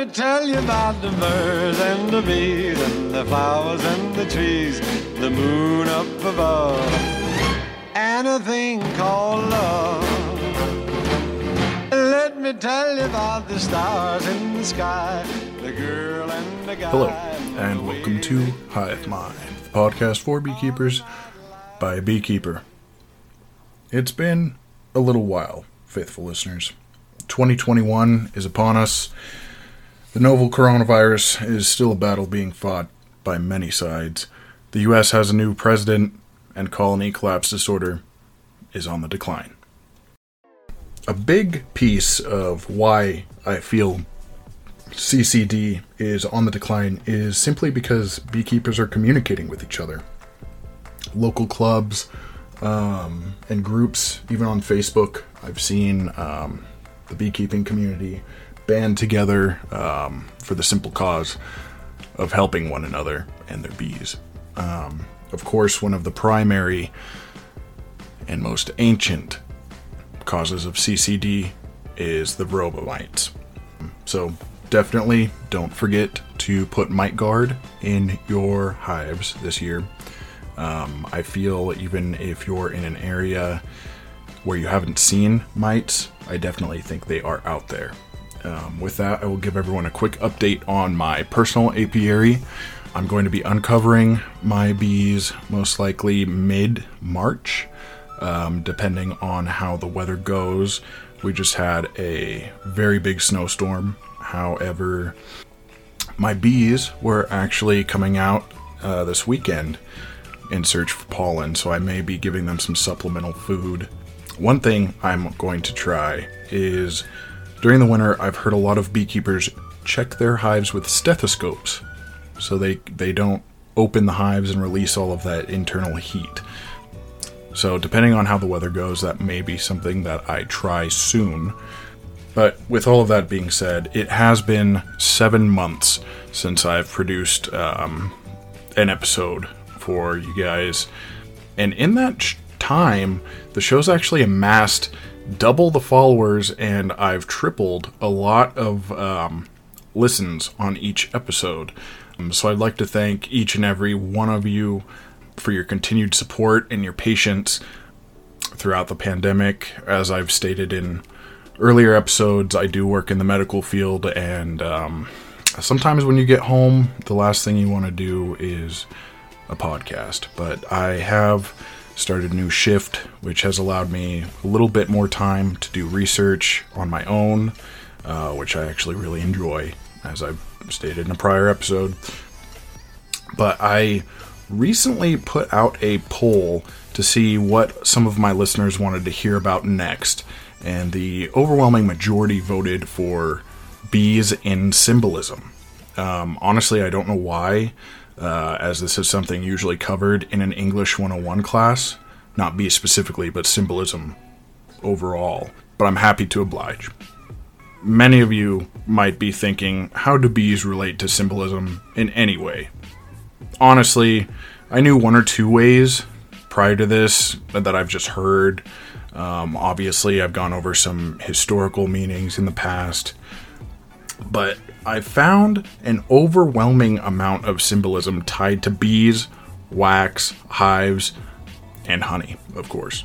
me tell you about the birds and the bees and the flowers and the trees, the moon up above, and a thing called love. Let me tell you about the stars in the sky, the girl and the guy. Hello, and welcome to Hive Mind, the podcast for beekeepers by a beekeeper. It's been a little while, faithful listeners. 2021 is upon us. The novel coronavirus is still a battle being fought by many sides. The US has a new president, and colony collapse disorder is on the decline. A big piece of why I feel CCD is on the decline is simply because beekeepers are communicating with each other. Local clubs um, and groups, even on Facebook, I've seen um, the beekeeping community band together um, for the simple cause of helping one another and their bees. Um, of course, one of the primary and most ancient causes of CCD is the varroa mites. So definitely don't forget to put mite guard in your hives this year. Um, I feel even if you're in an area where you haven't seen mites, I definitely think they are out there. Um, with that, I will give everyone a quick update on my personal apiary. I'm going to be uncovering my bees most likely mid March, um, depending on how the weather goes. We just had a very big snowstorm. However, my bees were actually coming out uh, this weekend in search for pollen, so I may be giving them some supplemental food. One thing I'm going to try is during the winter, I've heard a lot of beekeepers check their hives with stethoscopes so they, they don't open the hives and release all of that internal heat. So, depending on how the weather goes, that may be something that I try soon. But with all of that being said, it has been seven months since I've produced um, an episode for you guys. And in that time, the show's actually amassed double the followers, and I've tripled a lot of um, listens on each episode. Um, so I'd like to thank each and every one of you for your continued support and your patience throughout the pandemic. As I've stated in earlier episodes, I do work in the medical field, and um, sometimes when you get home, the last thing you want to do is a podcast. But I have started a new shift, which has allowed me a little bit more time to do research on my own, uh, which I actually really enjoy, as I've stated in a prior episode. But I recently put out a poll to see what some of my listeners wanted to hear about next, and the overwhelming majority voted for bees in symbolism. Um, honestly, I don't know why, uh, as this is something usually covered in an English 101 class, not bees specifically, but symbolism overall. But I'm happy to oblige. Many of you might be thinking, how do bees relate to symbolism in any way? Honestly, I knew one or two ways prior to this that I've just heard. Um, obviously, I've gone over some historical meanings in the past, but I found an overwhelming amount of symbolism tied to bees, wax, hives, and honey, of course.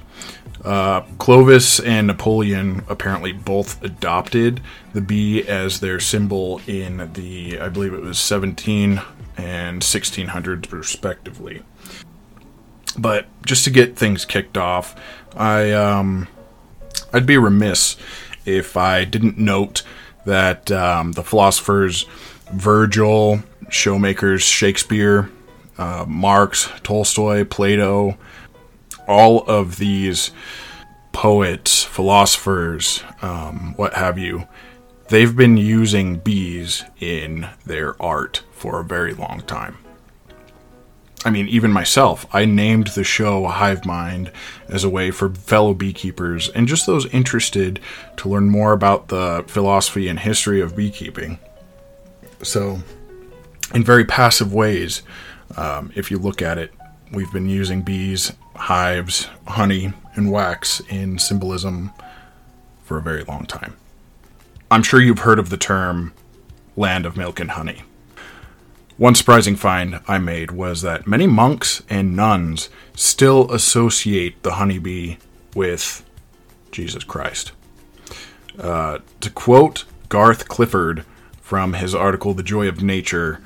Uh, Clovis and Napoleon apparently both adopted the bee as their symbol in the, I believe it was 17 and 1600s, respectively. But just to get things kicked off, I um, I'd be remiss if I didn't note that um, the philosophers Virgil, showmakers Shakespeare, uh, Marx, Tolstoy, Plato, all of these poets, philosophers, um, what have you, they've been using bees in their art for a very long time. I mean, even myself, I named the show Hive Mind as a way for fellow beekeepers and just those interested to learn more about the philosophy and history of beekeeping. So, in very passive ways, um, if you look at it, we've been using bees, hives, honey, and wax in symbolism for a very long time. I'm sure you've heard of the term land of milk and honey. One surprising find I made was that many monks and nuns still associate the honeybee with Jesus Christ. Uh, to quote Garth Clifford from his article, The Joy of Nature,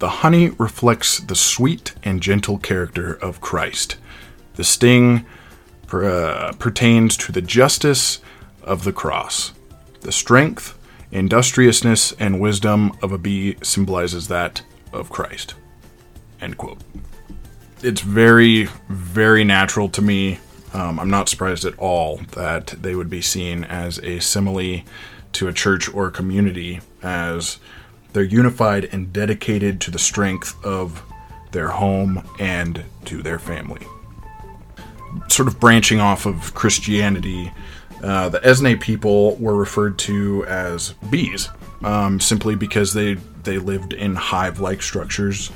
the honey reflects the sweet and gentle character of Christ. The sting uh, pertains to the justice of the cross. The strength Industriousness and wisdom of a bee symbolizes that of Christ. End quote. It's very, very natural to me. Um, I'm not surprised at all that they would be seen as a simile to a church or a community, as they're unified and dedicated to the strength of their home and to their family. Sort of branching off of Christianity, uh, the Essene people were referred to as bees, um, simply because they they lived in hive-like structures,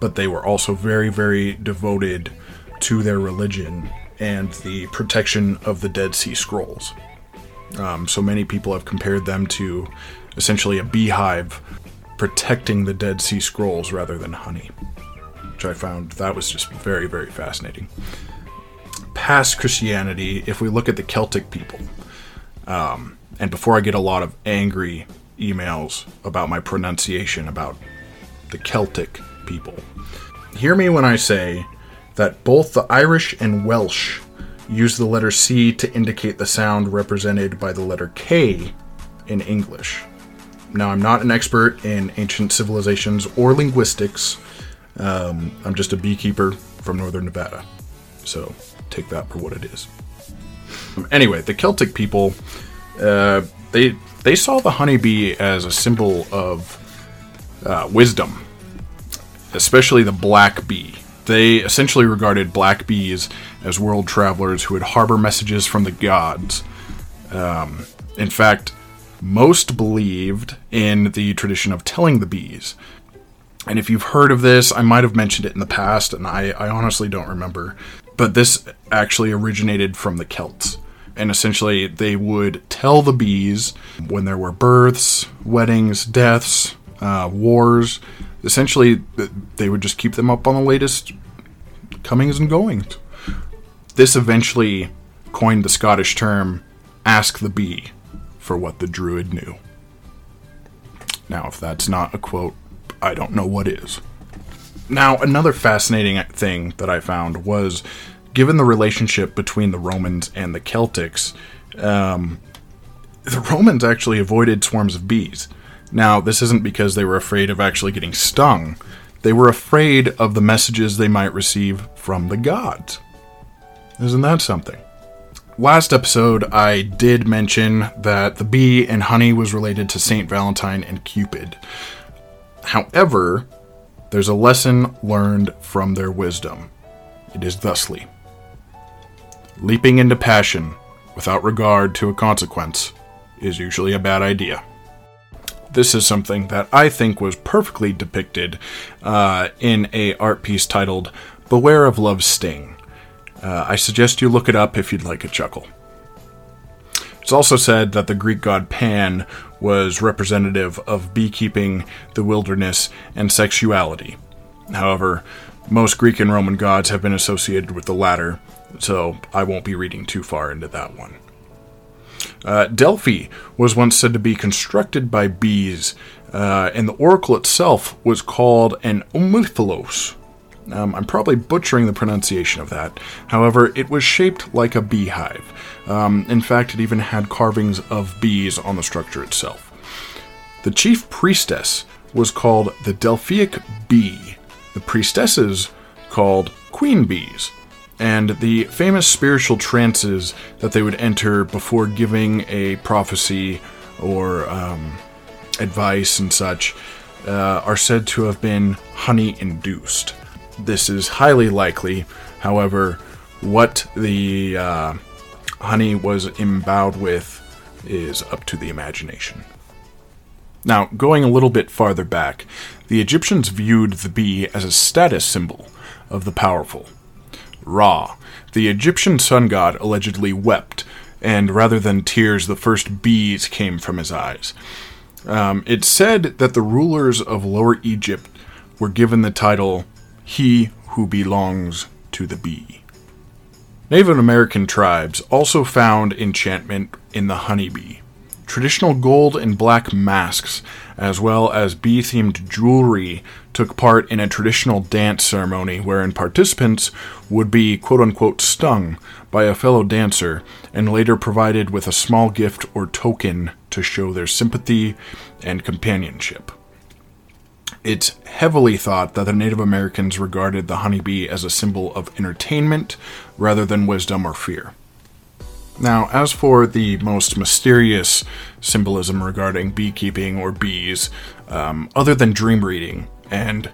but they were also very, very devoted to their religion and the protection of the Dead Sea Scrolls. Um, so many people have compared them to essentially a beehive protecting the Dead Sea Scrolls rather than honey, which I found that was just very, very fascinating past Christianity, if we look at the Celtic people, um, and before I get a lot of angry emails about my pronunciation about the Celtic people, hear me when I say that both the Irish and Welsh use the letter C to indicate the sound represented by the letter K in English. Now, I'm not an expert in ancient civilizations or linguistics. Um, I'm just a beekeeper from northern Nevada. So take that for what it is. Anyway, the Celtic people, uh, they they saw the honeybee as a symbol of uh, wisdom, especially the black bee. They essentially regarded black bees as world travelers who would harbor messages from the gods. Um, in fact, most believed in the tradition of telling the bees. And if you've heard of this, I might have mentioned it in the past, and I, I honestly don't remember. But this actually originated from the Celts. And essentially, they would tell the bees when there were births, weddings, deaths, uh, wars. Essentially, they would just keep them up on the latest comings and goings. This eventually coined the Scottish term ask the bee for what the druid knew. Now, if that's not a quote, I don't know what is. Now, another fascinating thing that I found was given the relationship between the Romans and the Celtics, um, the Romans actually avoided swarms of bees. Now, this isn't because they were afraid of actually getting stung, they were afraid of the messages they might receive from the gods. Isn't that something? Last episode, I did mention that the bee and honey was related to St. Valentine and Cupid. However, there's a lesson learned from their wisdom. It is thusly Leaping into passion without regard to a consequence is usually a bad idea. This is something that I think was perfectly depicted uh, in a art piece titled "Beware of Love's Sting." Uh, I suggest you look it up if you'd like a chuckle. It's also said that the Greek god Pan was representative of beekeeping, the wilderness, and sexuality. However, most Greek and Roman gods have been associated with the latter, so I won't be reading too far into that one. Uh, Delphi was once said to be constructed by bees, uh, and the oracle itself was called an omphalos. Um, I'm probably butchering the pronunciation of that. However, it was shaped like a beehive. Um, in fact, it even had carvings of bees on the structure itself. The chief priestess was called the Delphic bee. The priestesses called queen bees and the famous spiritual trances that they would enter before giving a prophecy or um, advice and such uh, are said to have been honey induced. This is highly likely, however, what the uh, honey was imbowed with is up to the imagination. Now, going a little bit farther back, the Egyptians viewed the bee as a status symbol of the powerful. Ra, the Egyptian sun god, allegedly wept, and rather than tears, the first bees came from his eyes. Um, it's said that the rulers of Lower Egypt were given the title He Who Belongs to the Bee. Native American tribes also found enchantment in the honeybee. Traditional gold and black masks, as well as bee themed jewelry, took part in a traditional dance ceremony wherein participants would be quote unquote stung by a fellow dancer and later provided with a small gift or token to show their sympathy and companionship. It's heavily thought that the Native Americans regarded the honeybee as a symbol of entertainment rather than wisdom or fear. Now, as for the most mysterious symbolism regarding beekeeping or bees, um, other than dream reading, and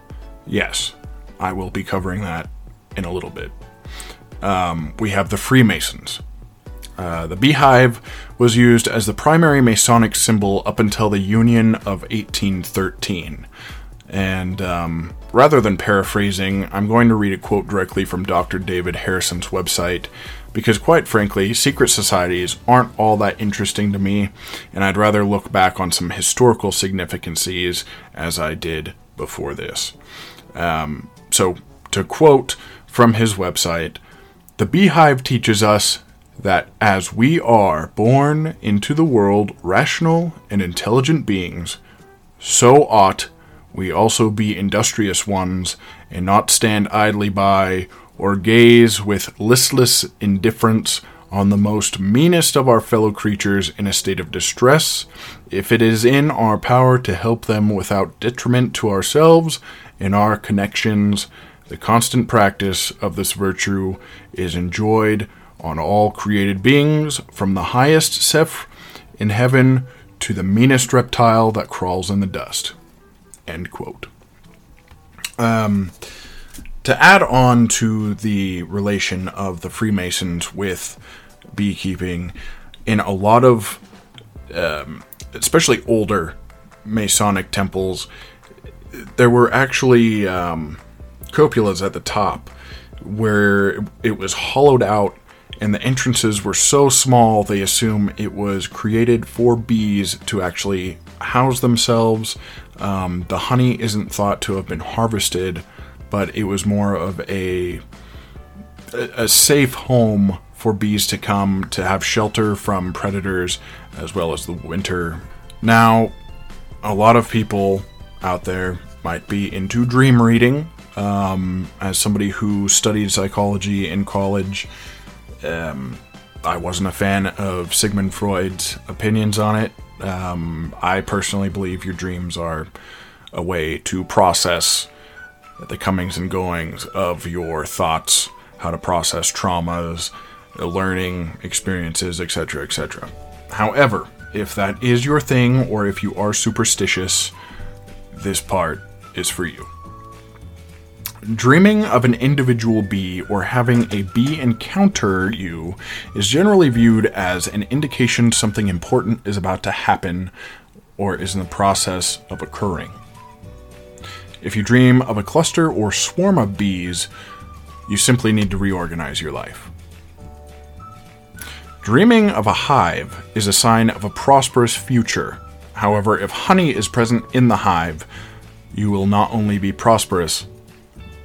yes, I will be covering that in a little bit, um, we have the Freemasons. Uh, the beehive was used as the primary Masonic symbol up until the Union of 1813. And um, rather than paraphrasing, I'm going to read a quote directly from Dr. David Harrison's website because quite frankly, secret societies aren't all that interesting to me, and I'd rather look back on some historical significances as I did before this. Um, so, to quote from his website, the beehive teaches us that as we are born into the world rational and intelligent beings, so ought we also be industrious ones and not stand idly by or gaze with listless indifference on the most meanest of our fellow creatures in a state of distress, if it is in our power to help them without detriment to ourselves and our connections, the constant practice of this virtue is enjoyed on all created beings, from the highest seraph in heaven to the meanest reptile that crawls in the dust. End quote. Um, to add on to the relation of the Freemasons with beekeeping, in a lot of, um, especially older Masonic temples, there were actually um, cupolas at the top where it was hollowed out and the entrances were so small they assume it was created for bees to actually house themselves. Um, the honey isn't thought to have been harvested but it was more of a a safe home for bees to come to have shelter from predators as well as the winter. Now, a lot of people out there might be into dream reading. Um, as somebody who studied psychology in college, um, I wasn't a fan of Sigmund Freud's opinions on it. Um, I personally believe your dreams are a way to process the comings and goings of your thoughts, how to process traumas, learning experiences, etc., etc. However, if that is your thing or if you are superstitious, this part is for you. Dreaming of an individual bee or having a bee encounter you is generally viewed as an indication something important is about to happen or is in the process of occurring. If you dream of a cluster or swarm of bees, you simply need to reorganize your life. Dreaming of a hive is a sign of a prosperous future. However, if honey is present in the hive, you will not only be prosperous,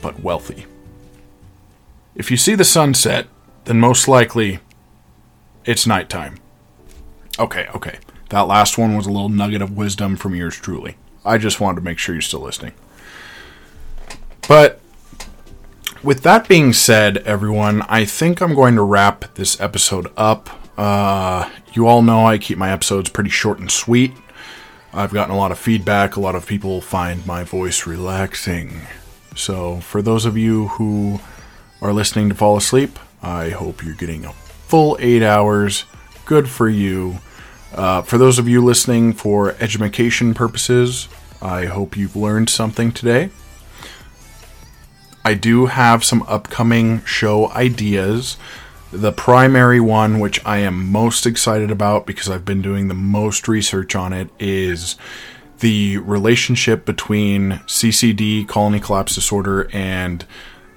but wealthy. If you see the sunset, then most likely it's nighttime. Okay, okay. That last one was a little nugget of wisdom from yours truly. I just wanted to make sure you're still listening. But with that being said, everyone, I think I'm going to wrap this episode up. Uh, you all know I keep my episodes pretty short and sweet. I've gotten a lot of feedback. A lot of people find my voice relaxing. So, for those of you who are listening to fall asleep, I hope you're getting a full eight hours. Good for you. Uh, for those of you listening for education purposes, I hope you've learned something today. I do have some upcoming show ideas. The primary one, which I am most excited about because I've been doing the most research on it, is the relationship between CCD, colony collapse disorder, and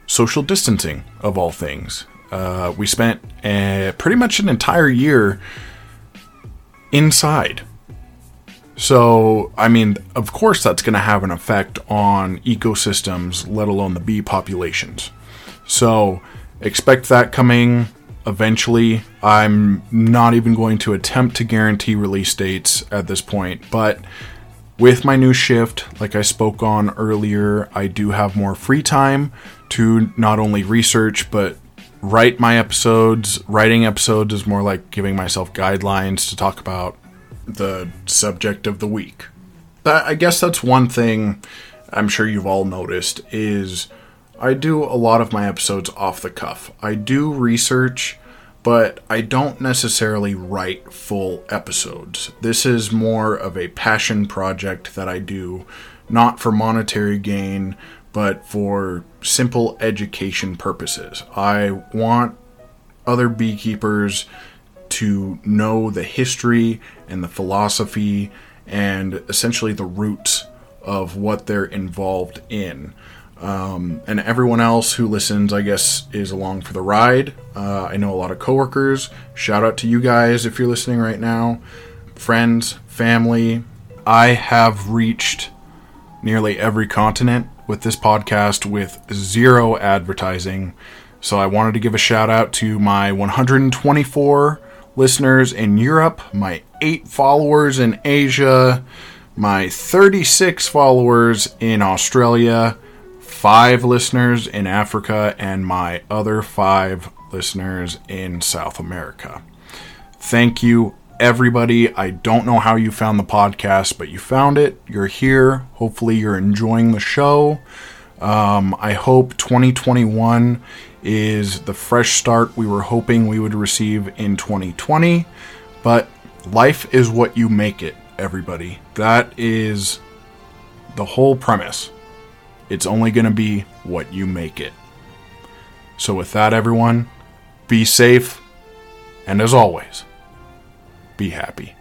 social distancing, of all things. Uh, we spent uh, pretty much an entire year inside So, I mean, of course, that's going to have an effect on ecosystems, let alone the bee populations. So, expect that coming eventually. I'm not even going to attempt to guarantee release dates at this point, but with my new shift, like I spoke on earlier, I do have more free time to not only research but write my episodes. Writing episodes is more like giving myself guidelines to talk about the subject of the week. I guess that's one thing I'm sure you've all noticed is I do a lot of my episodes off the cuff. I do research, but I don't necessarily write full episodes. This is more of a passion project that I do, not for monetary gain, but for simple education purposes. I want other beekeepers to know the history and the philosophy and essentially the roots of what they're involved in. Um, and everyone else who listens, I guess, is along for the ride. Uh, I know a lot of coworkers. Shout out to you guys if you're listening right now. Friends, family. I have reached nearly every continent with this podcast with zero advertising. So I wanted to give a shout out to my 124 listeners in Europe, my 8 followers in Asia, my 36 followers in Australia, 5 listeners in Africa, and my other 5 listeners in South America. Thank you, everybody. I don't know how you found the podcast, but you found it. You're here. Hopefully, you're enjoying the show. Um, I hope 2021 is the fresh start we were hoping we would receive in 2020. But life is what you make it, everybody. That is the whole premise. It's only going to be what you make it. So, with that, everyone, be safe, and as always, be happy.